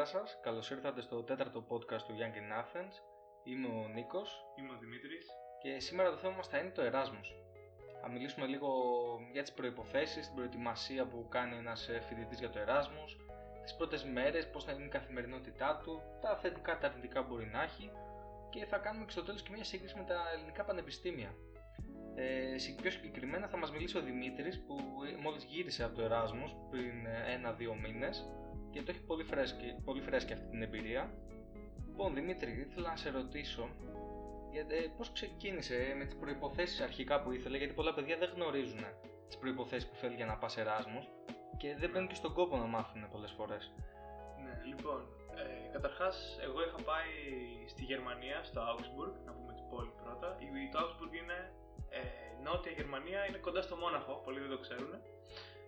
Καλησπέρα σας, καλώς ήρθατε στο τέταρτο podcast του Young in Athens. Είμαι ο Νίκος Είμαι ο Δημήτρης. και σήμερα το θέμα μας θα είναι το Εράσμος. Θα μιλήσουμε λίγο για τις προϋποθέσεις, την προετοιμασία που κάνει ένας ε, φοιτητής για το Εράσμος, τις πρώτες μέρες, πώς θα είναι η καθημερινότητά του, τα θετικά, τα αρνητικά που μπορεί να έχει και θα κάνουμε και στο τέλος και μια σύγκριση με τα ελληνικά πανεπιστήμια. Ε, συ- πιο συγκεκριμένα θα μας μιλήσει ο Δημήτρης που ε, μόλις γύρισε από το Εράσμος πριν ε, ένα-δύο μήνες και το έχει πολύ φρέσκη, πολύ φρέσκη αυτή την εμπειρία. Λοιπόν, Δημήτρη, ήθελα να σε ρωτήσω για, ε, πώς ξεκίνησε ε, με τις προϋποθέσεις αρχικά που ήθελε, γιατί πολλά παιδιά δεν γνωρίζουν τις προϋποθέσεις που θέλει για να πας Εράσμος και δεν μπαίνουν και στον κόπο να μάθουν πολλές φορές. Ναι, λοιπόν, ε, καταρχάς εγώ είχα πάει στη Γερμανία, στο Augsburg, να πούμε την πόλη πρώτα. Η, το Augsburg είναι ε, νότια Γερμανία, είναι κοντά στο Μόναχο, πολλοί δεν το ξέρουν,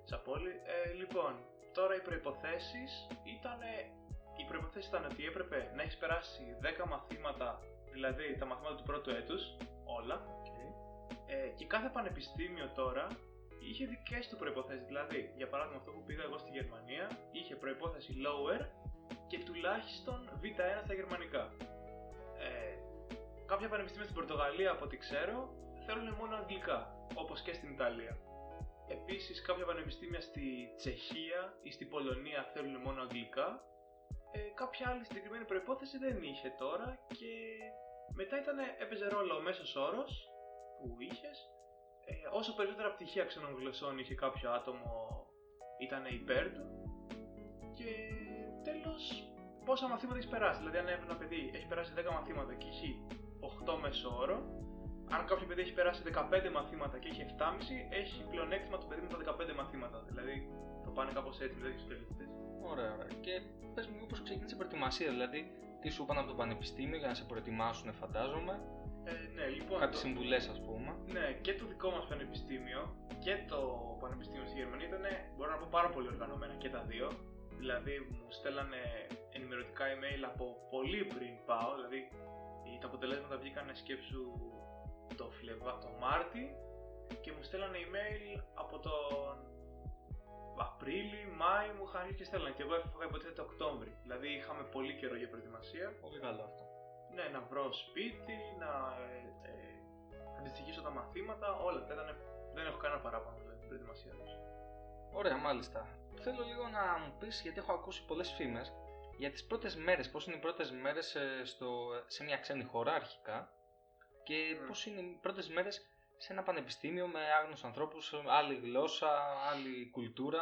σαν πόλη. Ε, λοιπόν, τώρα οι προϋποθέσεις ήταν, οι προϋποθέσεις ήταν ότι έπρεπε να έχεις περάσει 10 μαθήματα, δηλαδή τα μαθήματα του πρώτου έτους, όλα, Ε, και κάθε πανεπιστήμιο τώρα είχε δικές του προποθέσει. Δηλαδή, για παράδειγμα, αυτό που πήγα εγώ στη Γερμανία είχε προπόθεση lower και τουλάχιστον V1 στα γερμανικά. Ε, κάποια πανεπιστήμια στην Πορτογαλία, από ό,τι ξέρω, θέλουν μόνο αγγλικά, όπως και στην Ιταλία. Επίσης κάποια πανεπιστήμια στη Τσεχία ή στην Πολωνία θέλουν μόνο αγγλικά. Ε, κάποια άλλη συγκεκριμένη προϋπόθεση δεν είχε τώρα και μετά ήταν, έπαιζε ρόλο ο μέσος όρος που είχες ε, όσο περισσότερα πτυχία ξένων γλωσσών είχε κάποιο άτομο ήταν υπέρ του και τέλος πόσα μαθήματα έχεις περάσει. Δηλαδή αν ένα παιδί έχει περάσει 10 μαθήματα και έχει 8 μέσο όρο, αν κάποιο παιδί έχει περάσει 15 μαθήματα και έχει 7,5, έχει πλεονέκτημα το παιδί με τα 15 μαθήματα. Δηλαδή το πάνε κάπως έτσι με τέτοιους τελειωτές. Ωραία, ωραία. Και πες μου πώς ξεκίνησε η προετοιμασία, δηλαδή τι σου είπαν από το πανεπιστήμιο για να σε προετοιμάσουν, φαντάζομαι. Ε, ναι, λοιπόν. Κάποιες το- συμβουλές ας πούμε. Ναι, και το δικό μας πανεπιστήμιο και το πανεπιστήμιο στη Γερμανία ήταν, μπορώ να πω, πάρα πολύ οργανωμένα και τα δύο. Δηλαδή μου στέλνανε ενημερωτικά email από πολύ πριν πάω, δηλαδή οι- τα αποτελέσματα βγήκαν σκέψου το, Φλεβα... το Μάρτι και μου στέλνανε email από τον Απρίλη, Μάη μου είχαν αρχίσει και στέλνανε και εγώ έφευγα υποτίθεται το Οκτώβρη. Δηλαδή είχαμε πολύ καιρό για προετοιμασία. Πολύ καλό αυτό. Ναι, να βρω σπίτι, να ε, ε, αντιστοιχίσω τα μαθήματα, όλα αυτά ήταν. Δεν έχω κανένα παράπονο με την προετοιμασία τους. Ωραία, μάλιστα. Θέλω λίγο να μου πεις, γιατί έχω ακούσει πολλές φήμες, για τις πρώτες μέρες, πώς είναι οι πρώτες μέρες ε, στο, σε μια ξένη χώρα αρχικά; Και Μμ. πώς είναι οι πρώτες μέρες σε ένα πανεπιστήμιο με άγνωσους ανθρώπους, ε, άλλη γλώσσα, άλλη κουλτούρα.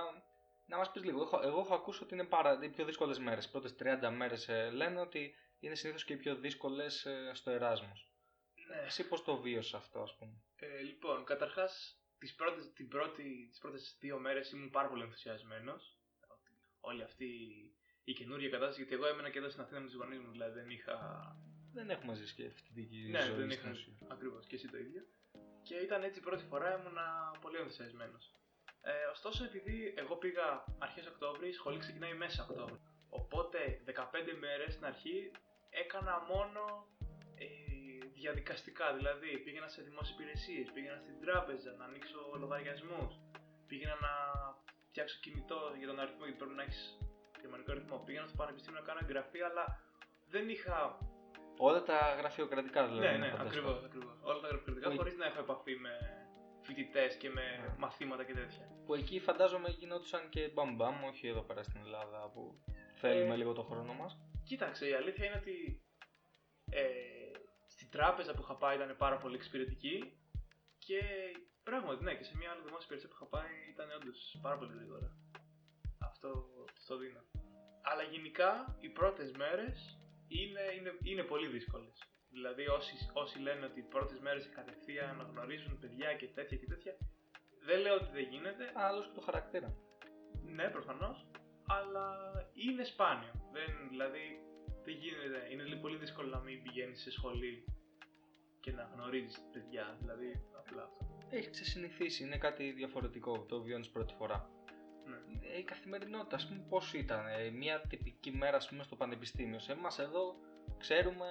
Να μας πεις λίγο, έχω, εγώ έχω ακούσει ότι είναι πάρα, οι πιο δύσκολες μέρες. Οι πρώτες 30 μέρες ε, λένε ότι είναι συνήθως και οι πιο δύσκολες ε, στο Εράσμος. Ναι. Εσύ πώς το βίωσες αυτό, ας πούμε; Ε, λοιπόν, καταρχάς, τις πρώτες, την πρώτη, τις πρώτες δύο μέρες ήμουν πάρα πολύ ενθουσιασμένος. Ότι Όλη αυτή η καινούργια κατάσταση, γιατί εγώ έμενα και εδώ στην Αθήνα με τους γονείς μου, δηλαδή δεν είχα Δεν έχουμε ζήσει και φοιτητική Ναι, ζωή δεν στην είχα. ουσία. Ακριβώς και εσύ το ίδιο. Και ήταν έτσι η πρώτη φορά ήμουνα πολύ ενθουσιασμένος. Ε, ωστόσο, επειδή εγώ πήγα αρχές Οκτώβρη, η σχολή ξεκινάει μέσα Οκτώβρη. Οπότε 15 μέρες στην αρχή έκανα μόνο ε, διαδικαστικά. Δηλαδή πήγαινα σε δημόσιες υπηρεσίες, πήγαινα στην τράπεζα να ανοίξω λογαριασμούς, πήγαινα να φτιάξω κινητό για τον αριθμό γιατί πρέπει να έχεις γερμανικό αριθμό. Πήγαινα στο πανεπιστήμιο να κάνω εγγραφή, αλλά δεν είχα Όλα τα γραφειοκρατικά δηλαδή. ναι, να ναι, φανταστώ. ακριβώς. Ακριβώς. Όλα τα γραφειοκρατικά Που- χωρίς να έχω επαφή με φοιτητές και με Ναι. μαθήματα και τέτοια. Που εκεί φαντάζομαι γινόντουσαν και μπαμπαμ, όχι εδώ πέρα στην Ελλάδα που θέλουμε Ε, λίγο το χρόνο μας. Κοίταξε, η αλήθεια είναι ότι ε, στην τράπεζα που είχα πάει ήταν πάρα πολύ εξυπηρετική και πράγματι, ναι, και σε μια άλλη δημόσια υπηρεσία που είχα πάει ήταν όντως πάρα πολύ γρήγορα. Αυτό το δίνω. Αλλά γενικά οι πρώτες μέρες είναι, είναι, είναι πολύ δύσκολες. Δηλαδή, όσοι, όσοι λένε ότι οι πρώτες μέρες κατευθείαν να γνωρίζουν παιδιά και τέτοια και τέτοια, δεν λέω ότι δεν γίνεται, Άλλος και το χαρακτήρα. ναι, προφανώς, αλλά είναι σπάνιο. Δεν, δηλαδή, δεν γίνεται. Είναι λίγο πολύ δύσκολο να μην πηγαίνεις σε σχολή και να γνωρίζεις παιδιά. Δηλαδή, απλά αυτό. Έχει ξεσυνηθίσει, είναι κάτι διαφορετικό, το βιώνεις πρώτης φοράς. Ναι. Ε, Η καθημερινότητα, ας πούμε, πώς ήταν, ε, μια τυπική μέρα, ας πούμε, στο πανεπιστήμιο. Σε εμάς εδώ ξέρουμε,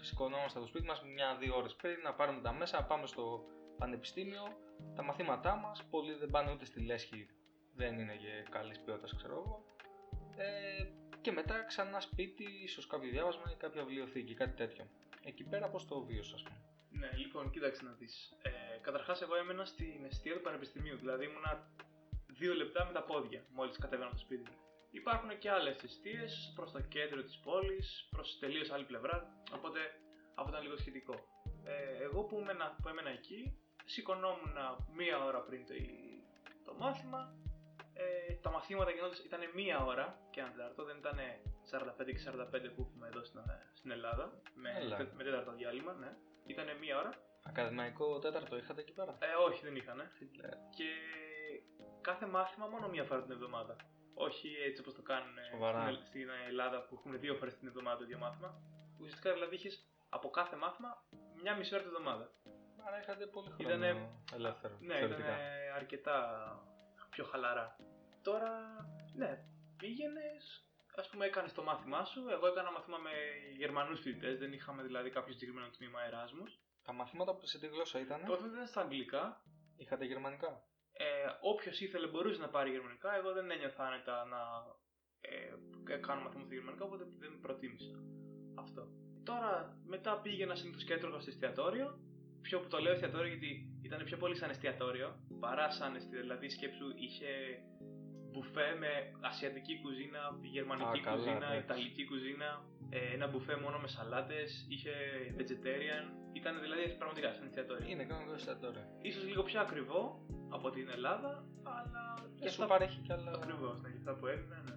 σηκωνόμαστε από το σπίτι μας μια-δύο ώρες πριν, να πάρουμε τα μέσα, να πάμε στο πανεπιστήμιο, τα μαθήματά μας, πολλοί δεν πάνε ούτε στη λέσχη, δεν είναι και καλής ποιότητας, ξέρω εγώ. Ε, και Και μετά ξανά σπίτι, ίσως κάποιο διάβασμα ή κάποια βιβλιοθήκη, κάτι τέτοιο. Εκεί πέρα πώς το βίωσα, ας πούμε; Ναι, λοιπόν, κοίταξε να δεις. Ε, Καταρχάς, εγώ έμενα στην αιστεία του Πανεπιστημίου, δηλαδή ήμουνα δύο λεπτά με τα πόδια μόλις κατέβαινα από το σπίτι μου. Υπάρχουν και άλλες αιστείες προς το κέντρο της πόλης, προς τελείως άλλη πλευρά, οπότε αυτό ήταν λίγο σχετικό. Ε, εγώ που, έμενα, που έμενα εκεί, σηκωνόμουν μία ώρα πριν το, το μάθημα. Ε, τα μαθήματα γινόταν ήταν μία ώρα και ένα τέταρτο, δεν ήταν 45 και 45 που έχουμε εδώ στην, στην Ελλάδα, με, Έλα. με τέταρτο διάλειμμα, ναι. Ήταν μία ώρα. Ακαδημαϊκό τέταρτο είχατε εκεί πέρα; Ε, όχι, δεν είχαν. Και κάθε μάθημα μόνο μία φορά την εβδομάδα. Όχι έτσι όπως το κάνουν Σοβαρά. στην, στην Ελλάδα που έχουν δύο φορές την εβδομάδα το ίδιο μάθημα. Ουσιαστικά δηλαδή είχες από κάθε μάθημα μια μισή ώρα την εβδομάδα. Άρα είχατε πολύ χρόνο Ήτανε- ελεύθερο. Ναι, ήταν θεωρητικά. αρκετά πιο χαλαρά. Τώρα, ναι, πήγαινες, ας πούμε, έκανες το μάθημά σου. Εγώ έκανα μάθημα με Γερμανούς φοιτητές, δεν είχαμε δηλαδή κάποιο συγκεκριμένο τμήμα Εράσμους. Τα μαθήματα που σε τι γλώσσα ήταν, Το μάθημα ήταν στα αγγλικά. είχατε γερμανικά; Ε, Όποιος ήθελε μπορούσε να πάρει γερμανικά. Εγώ δεν ένιωθα άνετα να ε, κάνω μαθήματα στα γερμανικά, οπότε δεν προτίμησα αυτό. Τώρα, μετά πήγαινα συνήθω και έτρωγα στο εστιατόριο. Πιο που το λέω εστιατόριο γιατί ήταν πιο πολύ σαν εστιατόριο παρά σαν εστιατόριο. Δηλαδή, σκέψου είχε μπουφέ με ασιατική κουζίνα, γερμανική Α, καλά, κουζίνα, εντάξει. ιταλική κουζίνα, ε, ένα μπουφέ μόνο με σαλάτες, είχε vegetarian. Ήταν δηλαδή πραγματικά σαν εστιατόριο. Είναι κανονικό εστιατόριο. Ίσως λίγο πιο ακριβό από την Ελλάδα, αλλά Και σου παρέχει κι άλλα. Ακριβώς, ναι, για αυτά που έδινε, ναι.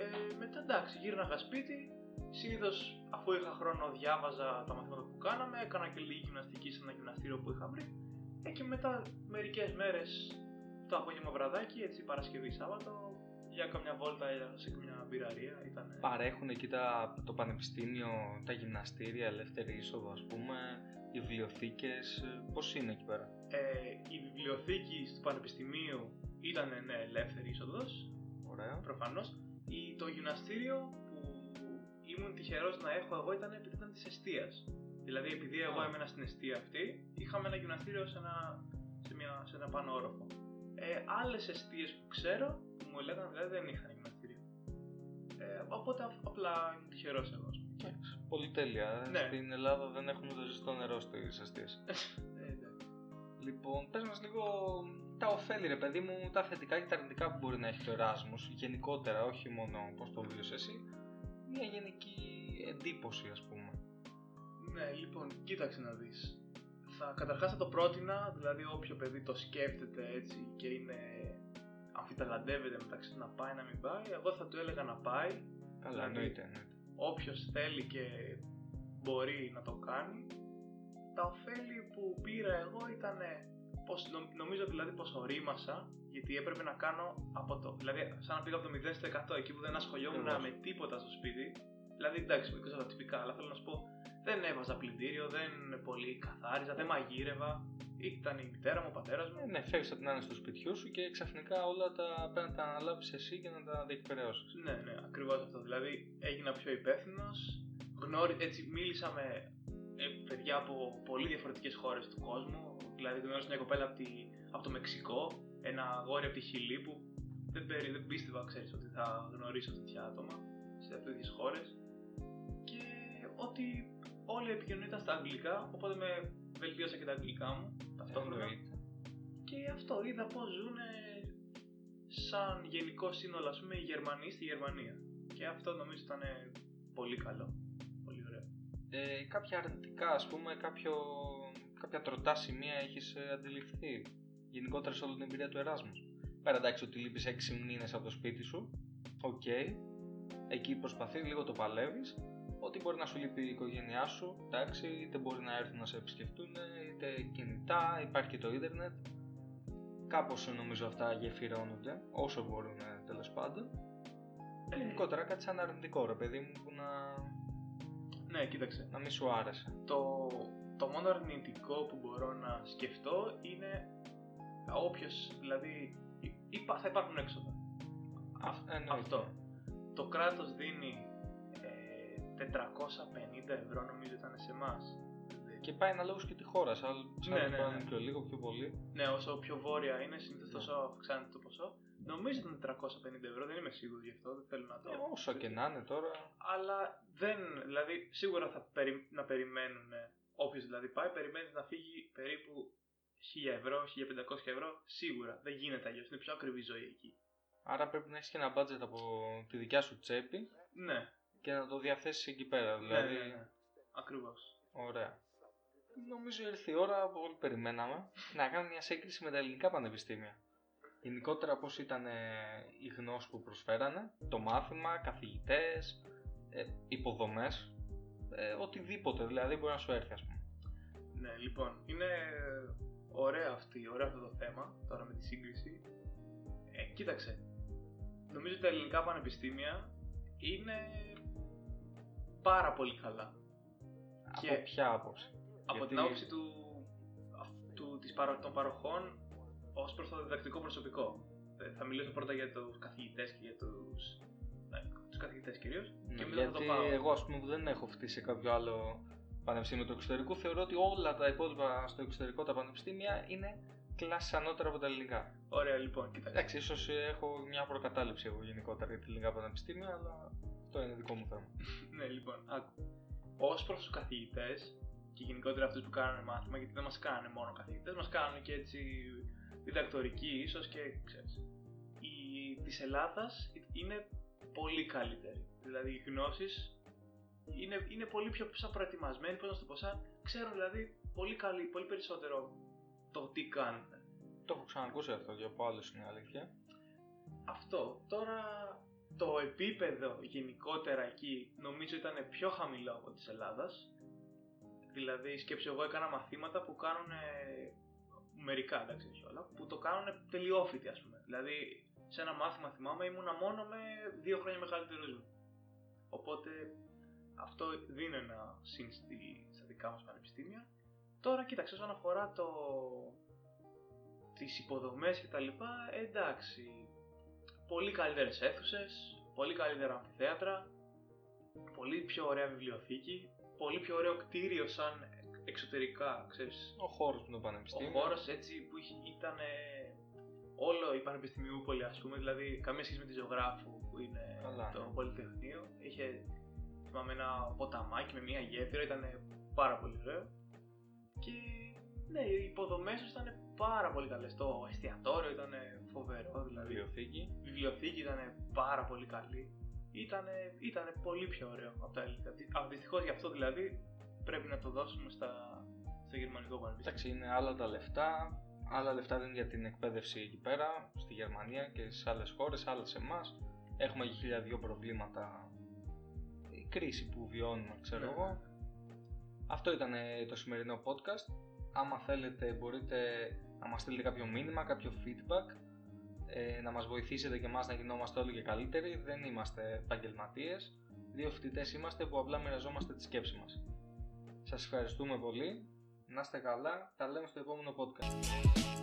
Ε, μετά εντάξει, γύρναγα σπίτι. Συνήθως αφού είχα χρόνο διάβαζα τα μαθήματα που κάναμε, έκανα και λίγη γυμναστική σε ένα γυμναστήριο που είχα βρει. Ε, και μετά μερικές μέρες το απόγευμα βραδάκι, έτσι Παρασκευή Σάββατο, για καμιά βόλτα σε καμιά μπειραρία. Ήταν. Παρέχουν εκεί τα, το πανεπιστήμιο, τα γυμναστήρια, ελεύθερη είσοδο ας πούμε, οι βιβλιοθήκες, ε, πώς είναι εκεί πέρα; Ε, η βιβλιοθήκη του Πανεπιστημίου ήταν ναι, ελεύθερη είσοδος, Ωραία. προφανώς. Το γυμναστήριο που ήμουν τυχερός να έχω εγώ ήταν επειδή ήταν της αιστεία. Δηλαδή, επειδή εγώ Α. έμενα στην αιστεία αυτή, είχαμε ένα γυμναστήριο σε ένα, σε μια, σε ένα πάνω όροφο. Ε, Άλλες αιστείε που ξέρω, που μου έλεγαν δηλαδή δεν είχαν γυμναστήριο. Ε, οπότε απ- απλά ήμουν τυχερός εγώ. ας πούμε. Εντάξει, Πολύ τέλεια. ε. Ναι. Στην Ελλάδα δεν έχουμε το ζεστό νερό στις αστείες. Ε, εντάξει. Λοιπόν, πες μας λίγο τα ωφέλη ρε παιδί μου, τα θετικά και τα αρνητικά που μπορεί να έχει το Εράσμους, γενικότερα, όχι μόνο πώς το βίωσες εσύ, μια γενική εντύπωση ας πούμε. Ναι, λοιπόν, κοίταξε να δεις. Θα, καταρχάς θα το πρότεινα, δηλαδή όποιο παιδί το σκέφτεται έτσι και είναι αμφιταλαντεύεται μεταξύ του να πάει να μην πάει, εγώ θα του έλεγα να πάει. Καλά, Δηλαδή, εννοείται, εννοείται. Όποιος θέλει και μπορεί να το κάνει. Τα ωφέλη που πήρα εγώ ήταν πως, νο- νομίζω δηλαδή πως ορίμασα γιατί έπρεπε να κάνω από το, δηλαδή σαν να πήγα από το 0 στο 100 εκεί που δεν ασχολιόμουν Ακριβώς. με τίποτα στο σπίτι δηλαδή εντάξει με τα τυπικά αλλά θέλω να σου πω δεν έβαζα πλυντήριο, δεν πολύ καθάριζα, δεν μαγείρευα ήταν η μητέρα μου, ο πατέρας μου Ε, ναι, φεύγεις από την άνεση του σπιτιού σου και ξαφνικά όλα τα πρέπει να τα αναλάβεις εσύ και να τα διεκπαιρεώσεις. Ναι, ναι, ακριβώς αυτό. Δηλαδή έγινα πιο υπεύθυνος. Γνώρι... Έτσι, μίλησα με ε, παιδιά από πολύ διαφορετικές χώρες του κόσμου. Δηλαδή, γνώρισα μια κοπέλα από, τη... από το Μεξικό, ένα αγόρι από τη Χιλή που δεν, περι... δεν πίστευα, ξέρεις, ότι θα γνωρίσω τέτοια άτομα σε τέτοιες χώρες. Και ότι όλη η επικοινωνία ήταν στα αγγλικά, οπότε με βελτίωσα και τα αγγλικά μου ταυτόχρονα. Εννοείται. Και αυτό είδα πώς ζουν σαν γενικό σύνολο, ας πούμε, οι Γερμανοί στη Γερμανία. Και αυτό νομίζω ήταν πολύ καλό. Πολύ ωραίο. Ε, κάποια αρνητικά, ας πούμε, κάποιο, κάποια τροτά σημεία έχεις ε, αντιληφθεί γενικότερα σε όλη την εμπειρία του Εράσμους. Πέρα εντάξει ότι λείπεις 6 μήνες από το σπίτι σου, οκ, εκεί προσπαθείς, λίγο το παλεύεις, ότι μπορεί να σου λείπει η οικογένειά σου, εντάξει, είτε μπορεί να έρθουν να σε επισκεφτούν, είτε κινητά, υπάρχει και το ίντερνετ. Κάπως ε, νομίζω αυτά γεφυρώνονται, όσο μπορούν ε, τέλος πάντων. Ε, Γενικότερα κάτι σαν αρνητικό ρε παιδί μου που να, Ναι, κοίταξε. να μην σου άρεσε. Το, το μόνο αρνητικό που μπορώ να σκεφτώ είναι όποιος, δηλαδή, υ- υπά- θα υπάρχουν έξοδα. Α, εννοείται. Αυτό. Το κράτος δίνει ε, 450 ευρώ νομίζω ήταν σε εμάς. Και πάει αναλόγως και τη χώρα. Σαν Ναι, ναι, ναι, ναι, ναι. πιο λίγο, πιο πολύ. Ναι, όσο πιο βόρεια είναι, συνήθως Ναι. τόσο αυξάνεται το ποσό. Νομίζω ήταν 450 ευρώ, δεν είμαι σίγουρος γι' αυτό, δεν θέλω να το. Ε, όσο και να είναι τώρα. Αλλά δεν. Δηλαδή, σίγουρα θα περι, να περιμένουν. Όποιος δηλαδή πάει, περιμένεις να φύγει περίπου 1000 ευρώ, 1500 ευρώ. Σίγουρα. Δεν γίνεται αλλιώς. Είναι πιο ακριβή ζωή εκεί. Άρα πρέπει να έχεις και ένα budget από τη δικιά σου τσέπη Ναι, και να το διαθέσεις εκεί πέρα. ναι, Δηλαδή, ναι. ναι. Ακριβώς. ωραία. Νομίζω ήρθε η ώρα που όλοι περιμέναμε να κάνουμε μια σύγκριση με τα ελληνικά πανεπιστήμια. Γενικότερα πώς ήταν ε, η γνώση που προσφέρανε, το μάθημα, καθηγητές, ε, υποδομές, ε, οτιδήποτε δηλαδή μπορεί να σου έρθει ας πούμε. Ναι, λοιπόν, είναι ωραίο, αυτή, ωραίο αυτό το θέμα τώρα με τη σύγκριση. Ε, κοίταξε, νομίζω ότι τα ελληνικά πανεπιστήμια είναι πάρα πολύ καλά. Και- Από ποια άποψη; Από Γιατί- την άποψη του, αυτού, της παρο, των παροχών ως προς το διδακτικό προσωπικό. Ε, Θα μιλήσω πρώτα για τους καθηγητές και για τους, ναι, τους καθηγητές κυρίως. Ναι, και μετά θα το γιατί πάω. εγώ ας πούμε που δεν έχω φτύσει σε κάποιο άλλο πανεπιστήμιο του εξωτερικού θεωρώ ότι όλα τα υπόλοιπα στο εξωτερικό τα πανεπιστήμια είναι κλάσει ανώτερα από τα ελληνικά. Ωραία, λοιπόν, κοίταξε. Εντάξει, ίσως έχω μια προκατάληψη εγώ γενικότερα για τα ελληνικά πανεπιστήμια, αλλά αυτό είναι δικό μου θέμα. Ναι, λοιπόν, άκου. Ω προς τους καθηγητές και γενικότερα αυτούς που κάνουν μάθημα, γιατί δεν μας κάνουν μόνο καθηγητές, μας κάνουν και έτσι διδακτορική ίσως και ξέρεις. Η της Ελλάδας είναι πολύ καλύτερη. Δηλαδή οι γνώσεις είναι, είναι πολύ πιο σαν προετοιμασμένοι, πώς να σου το πω, σαν ξέρουν δηλαδή πολύ, καλή, πολύ περισσότερο το τι κάνουν. Το έχω ξανακούσει αυτό και από άλλους είναι αλήθεια. Αυτό. Τώρα το επίπεδο γενικότερα εκεί νομίζω ήταν πιο χαμηλό από της Ελλάδας. Δηλαδή σκέψου εγώ έκανα μαθήματα που κάνουν μερικά εντάξει όχι όλα, που το κάνουν τελειόφοιτοι ας πούμε. Δηλαδή σε ένα μάθημα θυμάμαι ήμουνα μόνο με δύο χρόνια μεγαλύτερους μου. Οπότε αυτό δίνει ένα συν στη- στα δικά μας πανεπιστήμια. Τώρα κοίταξε όσον αφορά το... τις υποδομές και τα λοιπά, εντάξει, πολύ καλύτερες αίθουσες, πολύ καλύτερα αμφιθέατρα, πολύ πιο ωραία βιβλιοθήκη, πολύ πιο ωραίο κτίριο σαν εξωτερικά, ξέρεις, Ο χώρος του ο πανεπιστήμιου. χώρος έτσι που είχε- ήταν όλο η Πανεπιστημιούπολη ας πούμε, δηλαδή καμία σχέση με τη Ζωγράφου που είναι Καλά, το ναι. Πολυτεχνείο, είχε θυμάμαι ένα ποταμάκι με μια γέφυρα, ήταν πάρα πολύ ωραίο και ναι, οι υποδομές τους ήταν πάρα πολύ καλές, το εστιατόριο ήταν φοβερό δηλαδή Βιβλιοθήκη. η βιβλιοθήκη ήταν πάρα πολύ καλή. Ήταν, ήτανε πολύ πιο ωραίο από τα ελληνικά. Δυστυχώς γι' αυτό δηλαδή πρέπει να το δώσουμε στα, στο γερμανικό πανεπιστήμιο. Εντάξει, είναι άλλα τα λεφτά. Άλλα λεφτά δίνουν για την εκπαίδευση εκεί πέρα, στη Γερμανία και στι άλλες χώρες, άλλα σε εμάς. Έχουμε και χίλια δύο προβλήματα. Η κρίση που βιώνουμε, ξέρω Ναι. εγώ. Αυτό ήταν ε, το σημερινό podcast. Άμα θέλετε μπορείτε να μας στείλετε κάποιο μήνυμα, κάποιο feedback ε, να μας βοηθήσετε και εμάς να γινόμαστε όλοι και καλύτεροι. Δεν είμαστε επαγγελματίες. Δύο φοιτητές είμαστε που απλά μοιραζόμαστε τη σκέψη μας. Σας ευχαριστούμε πολύ. Να είστε καλά. Τα λέμε στο επόμενο podcast.